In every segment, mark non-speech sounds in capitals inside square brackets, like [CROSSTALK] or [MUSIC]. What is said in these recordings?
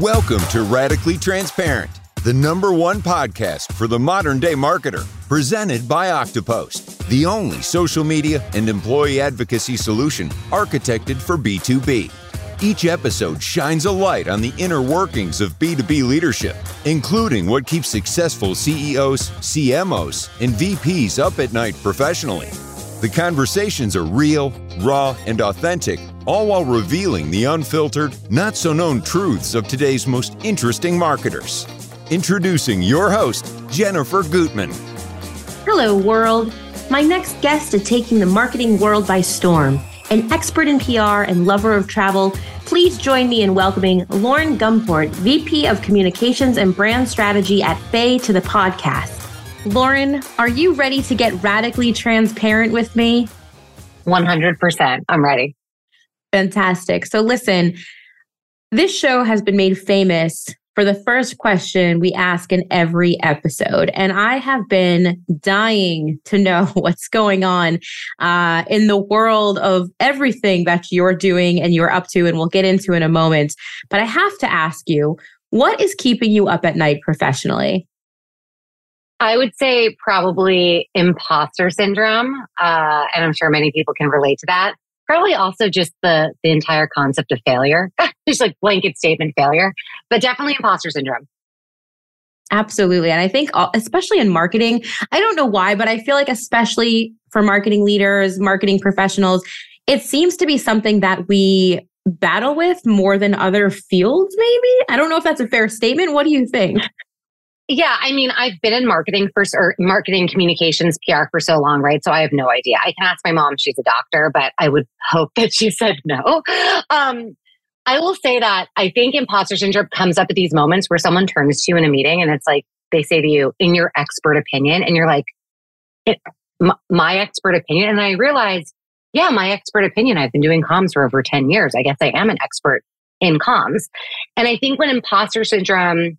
Welcome to Radically Transparent, the number one podcast for the modern day marketer, presented by Oktopost, the only social media and employee advocacy solution architected for B2B. Each episode shines a light on the inner workings of B2B leadership, including what keeps successful CEOs, CMOs, and VPs up at night professionally. The conversations are real, raw, and authentic, all while revealing the unfiltered, not so known truths of today's most interesting marketers. Introducing your host, Jennifer Gutman. Hello, world. My next guest is taking the marketing world by storm. An expert in PR and lover of travel, please join me in welcoming Lauren Gumport, VP of Communications and Brand Strategy at Faye, to the podcast. Lauren, are you ready to get radically transparent with me? 100%. I'm ready. Fantastic. So, listen, this show has been made famous for the first question we ask in every episode. And I have been dying to know [LAUGHS] what's going on uh, in the world of everything that you're doing and you're up to, and we'll get into in a moment. But I have to ask you, what is keeping you up at night professionally? I would say probably imposter syndrome. Uh, and I'm sure many people can relate to that. Probably also just the, the entire concept of failure, [LAUGHS] just like blanket statement failure, but definitely imposter syndrome. Absolutely. And I think, especially in marketing, I don't know why, but I feel like, especially for marketing leaders, marketing professionals, it seems to be something that we battle with more than other fields, maybe. I don't know if that's a fair statement. What do you think? Yeah, I mean, I've been in marketing for or marketing communications PR for so long, right? So I have no idea. I can ask my mom; she's a doctor, but I would [LAUGHS] hope that she said no. Um, I will say that I think imposter syndrome comes up at these moments where someone turns to you in a meeting and it's like they say to you, "In your expert opinion," and you're like, "My expert opinion," and I realize, yeah, my expert opinion. I've been doing comms for over ten years. I guess I am an expert in comms, and I think when imposter syndrome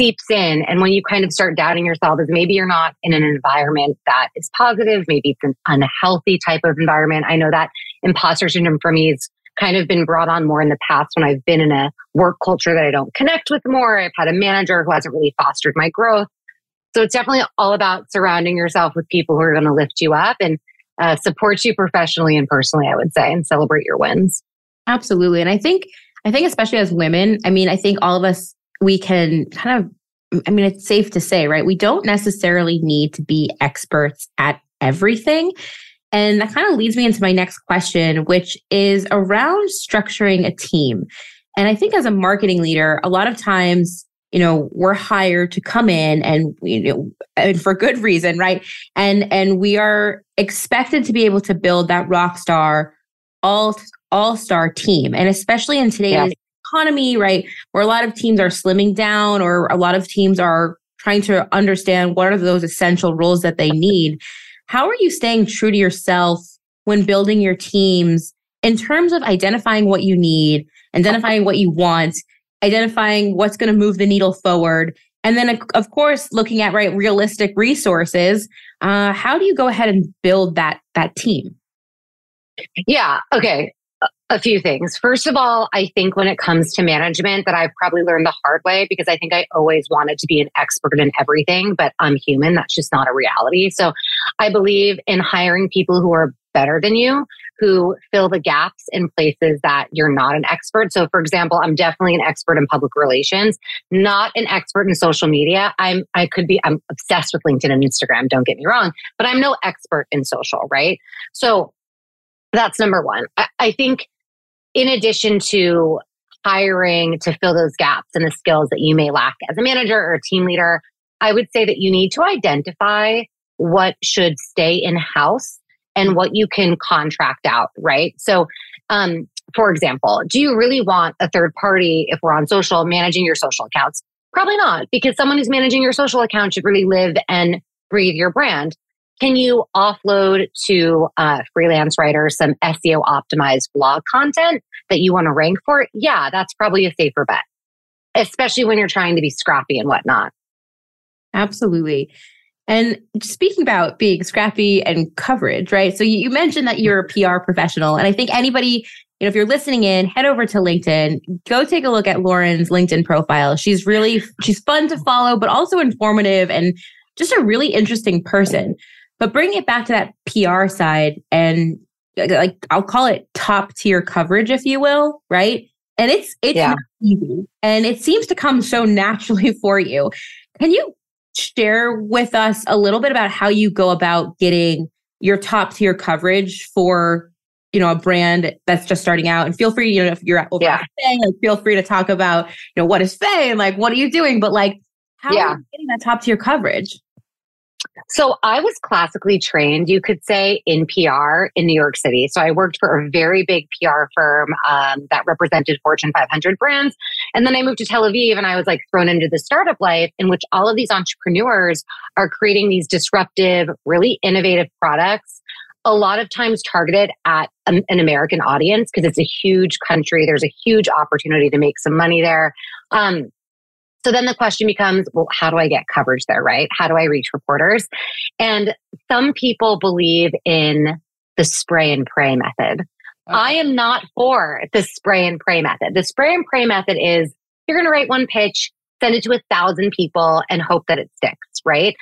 seeps in. And when you kind of start doubting yourself, is maybe you're not in an environment that is positive, maybe it's an unhealthy type of environment. I know that imposter syndrome for me has kind of been brought on more in the past when I've been in a work culture that I don't connect with more. I've had a manager who hasn't really fostered my growth. So it's definitely all about surrounding yourself with people who are going to lift you up and uh, support you professionally and personally, I would say, and celebrate your wins. Absolutely. And I think, I think especially as women, I mean, I think all of us we can kind of, I mean, it's safe to say, right? We don't necessarily need to be experts at everything. And that kind of leads me into my next question, which is around structuring a team. And I think as a marketing leader, a lot of times, you know, we're hired to come in and you know, and for good reason, right? And and we are expected to be able to build that rock star all all star team. And especially in today's yeah economy, right? Where a lot of teams are slimming down or a lot of teams are trying to understand what are those essential roles that they need. How are you staying true to yourself when building your teams in terms of identifying what you need, identifying what you want, identifying what's going to move the needle forward, and then of course looking at right realistic resources. Uh, how do you go ahead and build that that team? Yeah. Okay a few things. First of all, I think when it comes to management, that I've probably learned the hard way because I think I always wanted to be an expert in everything, but I'm human. That's just not a reality. So I believe in hiring people who are better than you, who fill the gaps in places that you're not an expert. So, for example, I'm definitely an expert in public relations, not an expert in social media. I'm, I could be, I'm obsessed with LinkedIn and Instagram. Don't get me wrong, but I'm no expert in social, right? So that's number one. I, I think in addition to hiring to fill those gaps and the skills that you may lack as a manager or a team leader, I would say that you need to identify what should stay in house and what you can contract out, right? So, um, for example, do you really want a third party, if we're on social, managing your social accounts? Probably not, because someone who's managing your social account should really live and breathe your brand. Can you offload to uh, freelance writers some SEO optimized blog content that you want to rank for? Yeah, that's probably a safer bet, especially when you're trying to be scrappy and whatnot. Absolutely. And speaking about being scrappy and coverage, right? So you mentioned that you're a PR professional, and I think anybody you know, if you're listening in, head over to LinkedIn, go take a look at Lauren's LinkedIn profile. She's really, she's fun to follow, but also informative and just a really interesting person. But bring it back to that PR side and like, I'll call it top tier coverage, if you will, right? And it's, it's yeah. easy and it seems to come so naturally [LAUGHS] for you. Can you share with us a little bit about how you go about getting your top tier coverage for you know a brand that's just starting out and feel free you know if you're over yeah. Faye, like feel free to talk about you know what is Faye and like what are you doing but like how yeah. are you getting that top tier coverage so I was classically trained, you could say, in PR in New York City. So I worked for a very big PR firm um, that represented Fortune 500 brands. And then I moved to Tel Aviv and I was like thrown into the startup life in which all of these entrepreneurs are creating these disruptive, really innovative products a lot of times targeted at an American audience because it's a huge country. There's a huge opportunity to make some money there. Um, so then the question becomes, well, how do I get coverage there, right? How do I reach reporters? And some people believe in the spray and pray method. Okay. I am not for the spray and pray method. The spray and pray method is you're going to write one pitch, send it to a thousand people and hope that it sticks, right?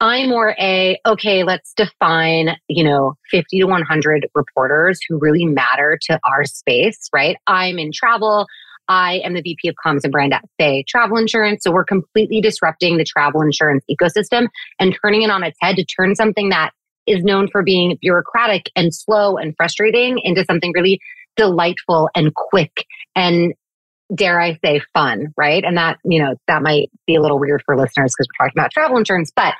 I'm more a, okay, let's define, you know, 50 to 100 reporters who really matter to our space, right? I'm in travel. I am the VP of Comms and Brand at Faye Travel Insurance. So we're completely disrupting the travel insurance ecosystem and turning it on its head to turn something that is known for being bureaucratic and slow and frustrating into something really delightful and quick and dare I say fun, right? And that, you know, that might be a little weird for listeners because we're talking about travel insurance, but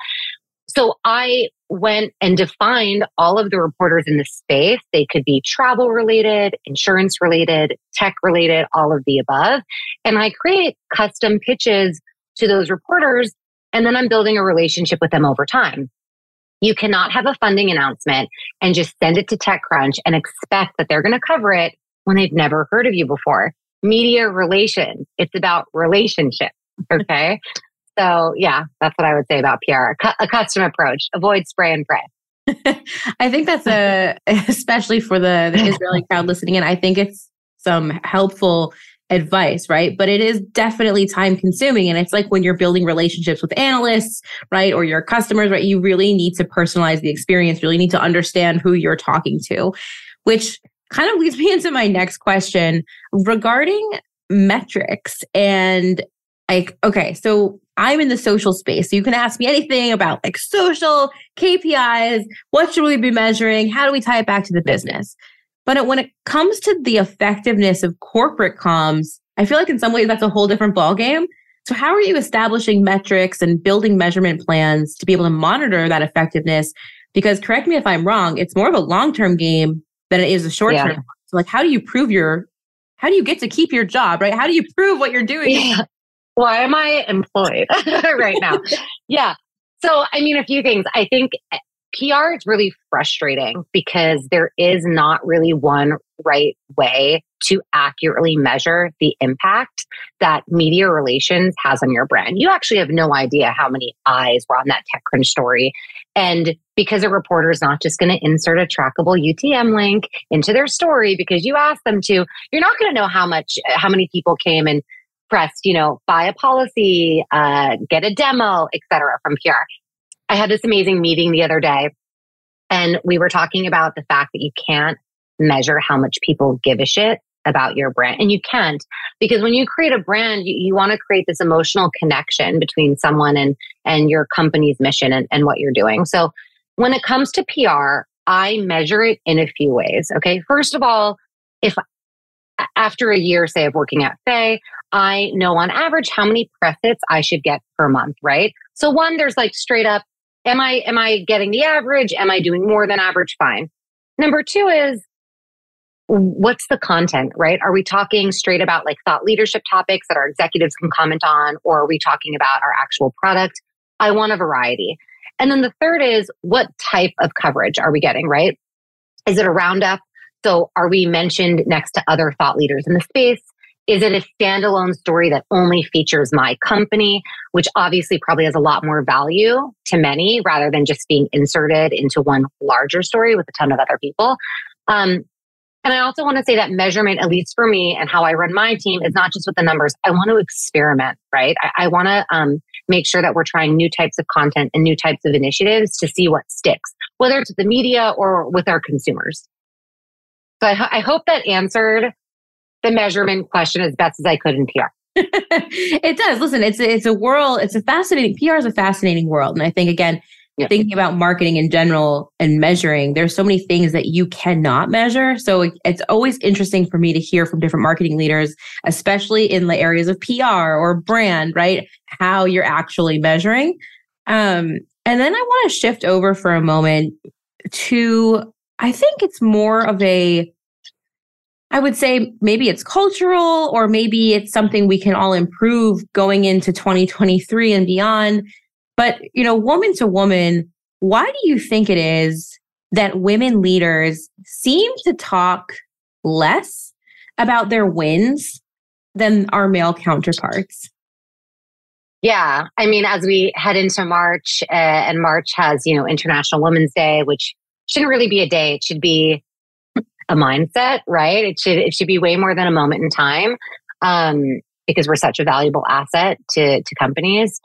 so I went and defined all of the reporters in the space. They could be travel related, insurance related, tech related, all of the above. And I create custom pitches to those reporters. And then I'm building a relationship with them over time. You cannot have a funding announcement and just send it to TechCrunch and expect that they're going to cover it when they've never heard of you before. Media relations, it's about relationship. Okay. So yeah, that's what I would say about PR. A custom approach. Avoid spray and pray. [LAUGHS] I think that's a, [LAUGHS] especially for the, the [LAUGHS] Israeli crowd listening in, I think it's some helpful advice, right? But it is definitely time consuming. And it's like when you're building relationships with analysts, right? Or your customers, right? You really need to personalize the experience, really need to understand who you're talking to, which kind of leads me into my next question regarding metrics and like, okay, so I'm in the social space. So you can ask me anything about like social KPIs. What should we be measuring? How do we tie it back to the business? But when it comes to the effectiveness of corporate comms, I feel like in some ways that's a whole different ballgame. So how are you establishing metrics and building measurement plans to be able to monitor that effectiveness? Because correct me if I'm wrong, it's more of a long-term game than it is a short-term. Yeah. So like how do you prove your how do you get to keep your job, right? How do you prove what you're doing? Yeah why am I employed [LAUGHS] right now? [LAUGHS] yeah. So, I mean, a few things. I think eh, PR is really frustrating because there is not really one right way to accurately measure the impact that media relations has on your brand. You actually have no idea how many eyes were on that TechCrunch story. And because a reporter is not just going to insert a trackable UTM link into their story because you asked them to, you're not going to know how much, how many people came and you know, buy a policy, uh, get a demo, etc. from PR. I had this amazing meeting the other day and we were talking about the fact that you can't measure how much people give a shit about your brand. And you can't because when you create a brand, you, you want to create this emotional connection between someone and, and your company's mission and, and what you're doing. So when it comes to PR, I measure it in a few ways. Okay. First of all, if after a year, say, of working at Faye, I know on average how many press hits I should get per month, right? So one, there's like straight up, am I am I getting the average? Am I doing more than average? Fine. Number two is what's the content, right? Are we talking straight about like thought leadership topics that our executives can comment on, or are we talking about our actual product? I want a variety. And then the third is what type of coverage are we getting, right? Is it a roundup? So are we mentioned next to other thought leaders in the space? Is it a standalone story that only features my company, which obviously probably has a lot more value to many rather than just being inserted into one larger story with a ton of other people? Um, And I also want to say that measurement, at least for me and how I run my team, is not just with the numbers. I want to experiment, right? I, I want to um, make sure that we're trying new types of content and new types of initiatives to see what sticks, whether it's with the media or with our consumers. So I, I hope that answered the measurement question as best as I could in PR. [LAUGHS] it does. Listen, it's a, it's a world. It's a fascinating. PR is a fascinating world, and I think again, yeah. thinking about marketing in general and measuring, there's so many things that you cannot measure. So it's always interesting for me to hear from different marketing leaders, especially in the areas of PR or brand, right? How you're actually measuring. Um, and then I want to shift over for a moment to, I think it's more of a, I would say maybe it's cultural or maybe it's something we can all improve going into 2023 and beyond. But, you know, woman to woman, why do you think it is that women leaders seem to talk less about their wins than our male counterparts? Yeah, I mean, as we head into March, uh, and March has, you know, International Women's Day, which shouldn't really be a day. It should be a mindset, right? It should it should be way more than a moment in time, um, because we're such a valuable asset to to companies.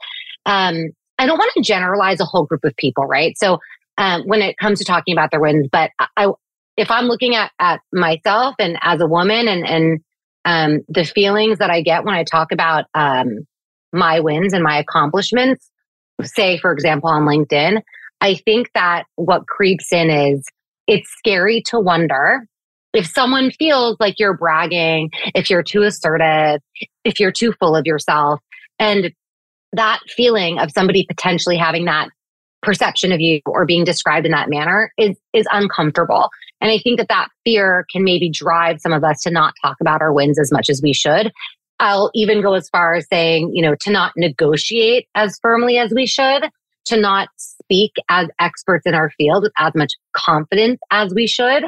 Um, I don't want to generalize a whole group of people, right? So um, when it comes to talking about their wins, but I, if I'm looking at at myself and as a woman and and um, the feelings that I get when I talk about um, my wins and my accomplishments, say for example on LinkedIn, I think that what creeps in is it's scary to wonder if someone feels like you're bragging, if you're too assertive, if you're too full of yourself. And that feeling of somebody potentially having that perception of you or being described in that manner is is uncomfortable and i think that that fear can maybe drive some of us to not talk about our wins as much as we should i'll even go as far as saying you know to not negotiate as firmly as we should to not speak as experts in our field with as much confidence as we should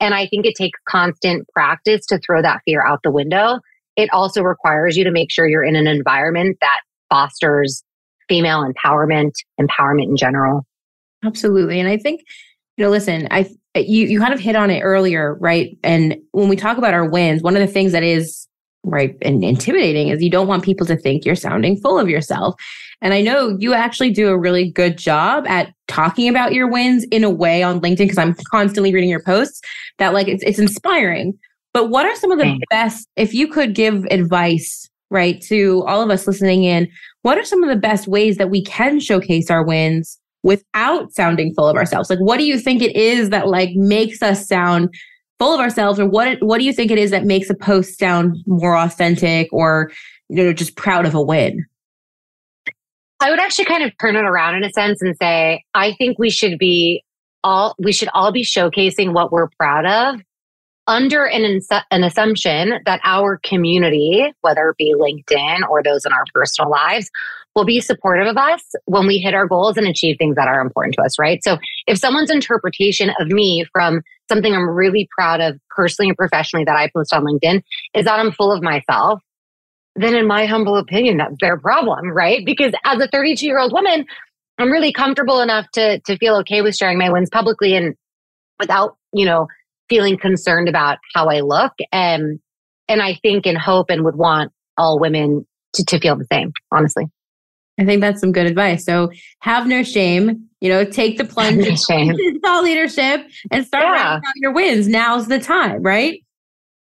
and i think it takes constant practice to throw that fear out the window it also requires you to make sure you're in an environment that fosters female empowerment, empowerment in general. Absolutely. And I think, you know, listen, I you you kind of hit on it earlier, right? And when we talk about our wins, one of the things that is right and intimidating is you don't want people to think you're sounding full of yourself. And I know you actually do a really good job at talking about your wins in a way on LinkedIn because I'm constantly reading your posts that like it's it's inspiring. But what are some of the best if you could give advice right, to all of us listening in, what are some of the best ways that we can showcase our wins without sounding full of ourselves? Like, what do you think it is that like makes us sound full of ourselves, or what what do you think it is that makes a post sound more authentic, or you know, just proud of a win? I would actually kind of turn it around in a sense and say, I think we should be all we should all be showcasing what we're proud of under an, an assumption that our community, whether it be LinkedIn or those in our personal lives, will be supportive of us when we hit our goals and achieve things that are important to us, right? So if someone's interpretation of me from something I'm really proud of personally and professionally that I post on LinkedIn is that I'm full of myself, then in my humble opinion, that's their problem, right? Because as a 32 year old woman, I'm really comfortable enough to to feel okay with sharing my wins publicly and without, you know, feeling concerned about how I look. And, and I think and hope and would want all women to, to feel the same, honestly. I think that's some good advice. So have no shame, you know, take the plunge into [LAUGHS] thought leadership and start yeah. writing out your wins. Now's the time, right?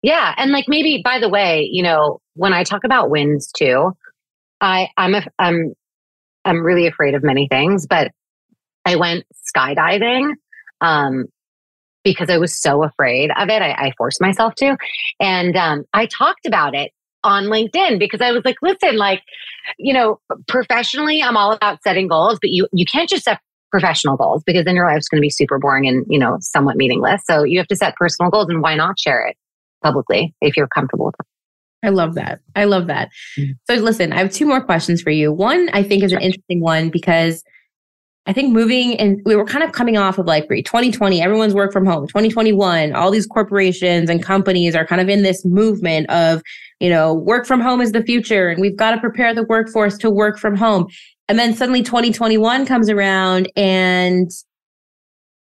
Yeah. And like maybe by the way, you know, when I talk about wins too, I I'm a, I'm I'm really afraid of many things, but I went skydiving um because I was so afraid of it. I, I forced myself to. And um, I talked about it on LinkedIn because I was like, listen, like, you know, professionally, I'm all about setting goals, but you you can't just set professional goals because then your life's going to be super boring and, you know, somewhat meaningless. So you have to set personal goals and why not share it publicly if you're comfortable with it. I love that. I love that. Mm-hmm. So listen, I have two more questions for you. One I think is an interesting one because I think moving and we were kind of coming off of like 2020, everyone's work from home. 2021, all these corporations and companies are kind of in this movement of, you know, work from home is the future and we've got to prepare the workforce to work from home. And then suddenly 2021 comes around and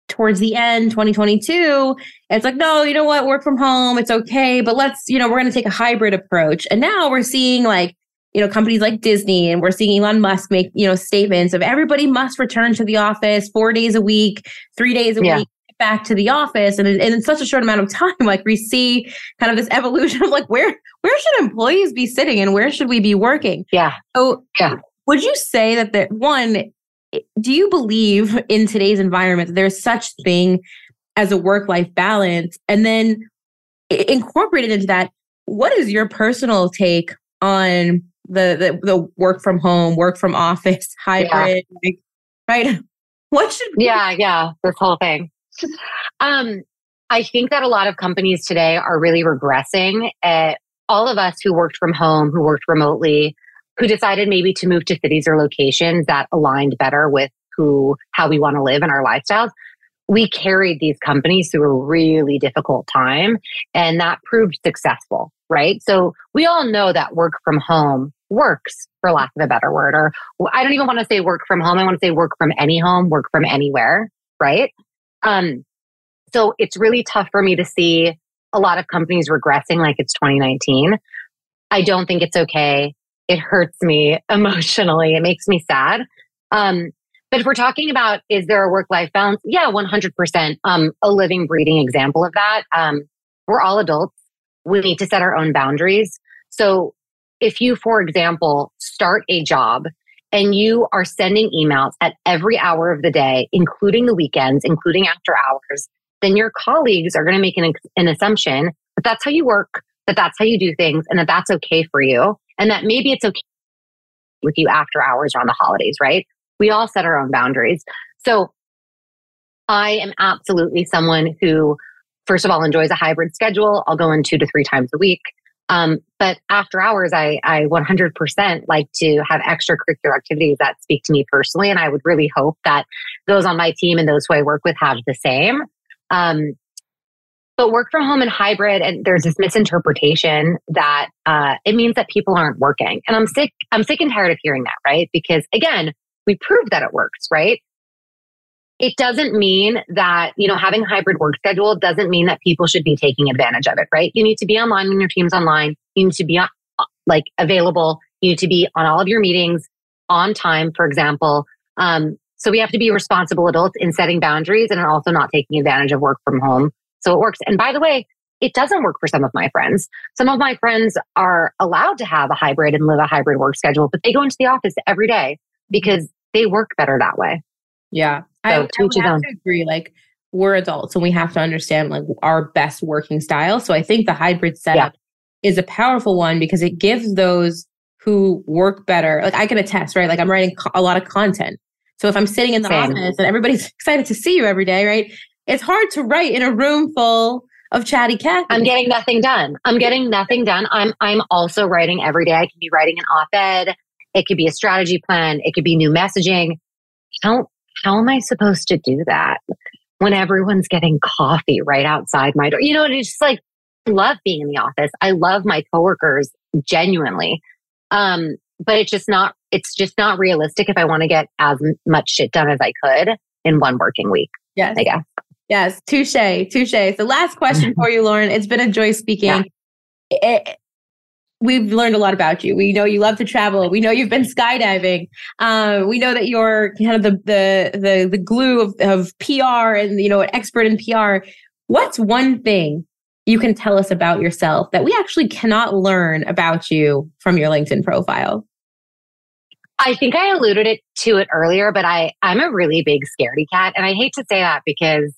towards the end 2022 it's like no you know what work from home it's okay but let's you know we're going to take a hybrid approach and now we're seeing like you know companies like disney and we're seeing elon musk make you know statements of everybody must return to the office four days a week three days a yeah. week back to the office. And in, and in such a short amount of [LAUGHS] time like we see kind of this evolution of like where where should employees be sitting and where should we be working? Yeah. So yeah. would you say that the one do you believe in today's environment that there's such thing as a work life balance? And then incorporated into that what is your personal take on the the, the work from home work from office [LAUGHS] hybrid yeah. like, right? [LAUGHS] What should yeah yeah this whole thing. Um i think that a lot of companies today are really regressing at all of us who worked from home who worked remotely who decided maybe to move to cities or locations that aligned better with who how we want to live and our lifestyles we carried these companies through a really difficult time and that proved successful right? So we all know that work from home works for lack of a better word or i don't even want to say work from home i want to say work from any home work from anywhere right um so it's really tough for me to see a lot of companies regressing like it's 2019 i don't think it's okay it hurts me [LAUGHS] emotionally. It makes me sad. Um, but if we're talking about is there a work life balance? Yeah, 100%. Um, a living, breathing example of that. Um, we're all adults. We need to set our own boundaries. So if you, for example, start a job and you are sending emails at every hour of the day, including the weekends, including after hours, then your colleagues are going to make an, an assumption that that's how you work, that that's how you do things, and that that's okay for you and that maybe it's okay with you after hours or on the holidays, right? We all set our own boundaries. So I am absolutely someone who, first of all, enjoys a hybrid schedule. I'll go in two to three times a week. Um, but after hours, I, I 100% like to have extracurricular activities that speak to me personally. And I would really hope that those on my team and those who I work with have the same. Um, but work from home and hybrid, and there's this misinterpretation that uh, it means that people aren't working. And I'm sick. I'm sick and tired of hearing that, right? Because again, we proved that it works, right? It doesn't mean that you know having hybrid work schedule doesn't mean that people should be taking advantage of it, right? You need to be online when your team's online. You need to be uh, like available. You need to be on all of your meetings on time, for example. Um, so we have to be responsible adults in setting boundaries and also not taking advantage of work from home so it works. And by the way, it doesn't work for some of my friends. Some of my friends are allowed to have a hybrid and live a hybrid work schedule, but they go into the office every day because they work better that way. Yeah. So I, I would have to agree. Like we're adults and we have to understand like our best working style. So I think the hybrid setup yeah. is a powerful one because it gives those who work better. Like I can attest, right? Like I'm writing co- a lot of content. So if I'm sitting in the Same. office and everybody's [LAUGHS] excited to see you every day, right? It's hard to write in a room full of chatty cats. I'm getting nothing done. I'm getting nothing done. I'm I'm also writing every day. I can be writing an op-ed. It could be a strategy plan. It could be new messaging. How how am I supposed to do that when everyone's getting coffee right outside my door? You know, it's just like love being in the office. I love my coworkers genuinely. Um, but it's just not it's just not realistic if I want to get as much shit done as I could in one working week. Yes. I guess. Yes, touche, touche. So, last question for you, Lauren. It's been a joy speaking. Yeah. It, we've learned a lot about you. We know you love to travel. We know you've been skydiving. Uh, we know that you're kind of the the the, the glue of, of PR and you know an expert in PR. What's one thing you can tell us about yourself that we actually cannot learn about you from your LinkedIn profile? I think I alluded it to it earlier, but I I'm a really big scaredy cat, and I hate to say that because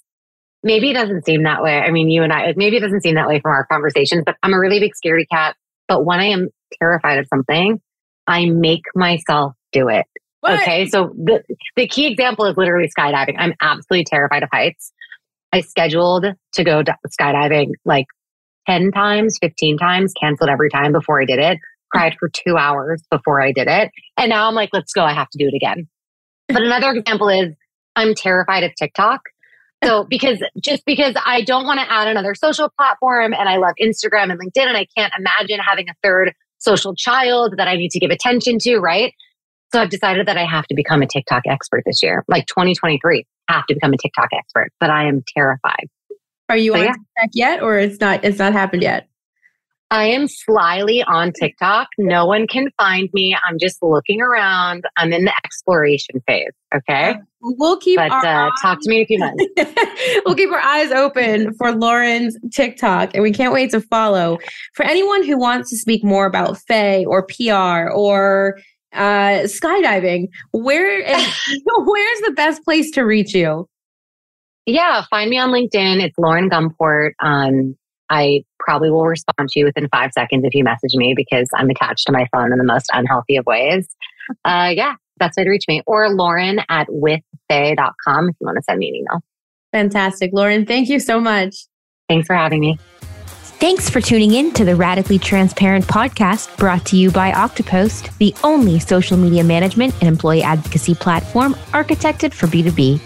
maybe it doesn't seem that way. I mean, you and I, maybe it doesn't seem that way from our conversations, but I'm a really big scaredy cat. But when I am terrified of something, I make myself do it. What? Okay. So the, the key example is literally skydiving. I'm absolutely terrified of heights. I scheduled to go skydiving like 10 times, 15 times, canceled every time before I did it, cried for two hours before I did it. And now I'm like, let's go. I have to do it again. But another example is I'm terrified of TikTok. So because just because I don't want to add another social platform and I love Instagram and LinkedIn and I can't imagine having a third social child that I need to give attention to, right? So I've decided that I have to become a TikTok expert this year, like 2023. have to become a TikTok expert, but I am terrified. Are you on yeah. TikTok yet, or it's not? It's not happened yet. I am slyly on TikTok. No one can find me. I'm just looking around. I'm in the exploration phase. Okay. We'll keep. But uh, talk to me in a few months. [LAUGHS] we'll keep our eyes open for Lauren's TikTok, and we can't wait to follow. For anyone who wants to speak more about Faye or PR or uh, skydiving, where is, [LAUGHS] [LAUGHS] where's the best place to reach you? Yeah, find me on LinkedIn. It's Lauren Gumport. Um, I probably will respond to you within five seconds if you message me because I'm attached to my phone in the most unhealthy of ways. [LAUGHS] Uh, yeah, that's way to reach me. Or Lauren at withfaye.com if you want to send me an email. Fantastic. Lauren, thank you so much. Thanks for having me. Thanks for tuning in to the Radically Transparent podcast brought to you by Oktopost, the only social media management and employee advocacy platform architected for B2B.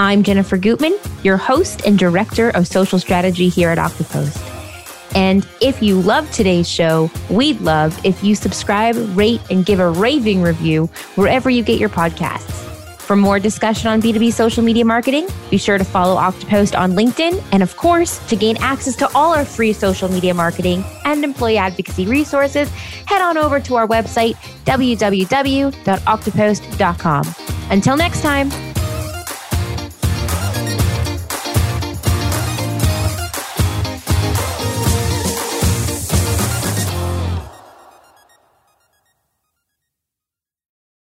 I'm Jennifer Gutman, your host and director of social strategy here at Oktopost. And if you love today's show, we'd love if you subscribe, rate, and give a raving review wherever you get your podcasts. For more discussion on B2B social media marketing, be sure to follow Oktopost on LinkedIn. And of course, to gain access to all our free social media marketing and employee advocacy resources, head on over to our website, www.oktopost.com. Until next time.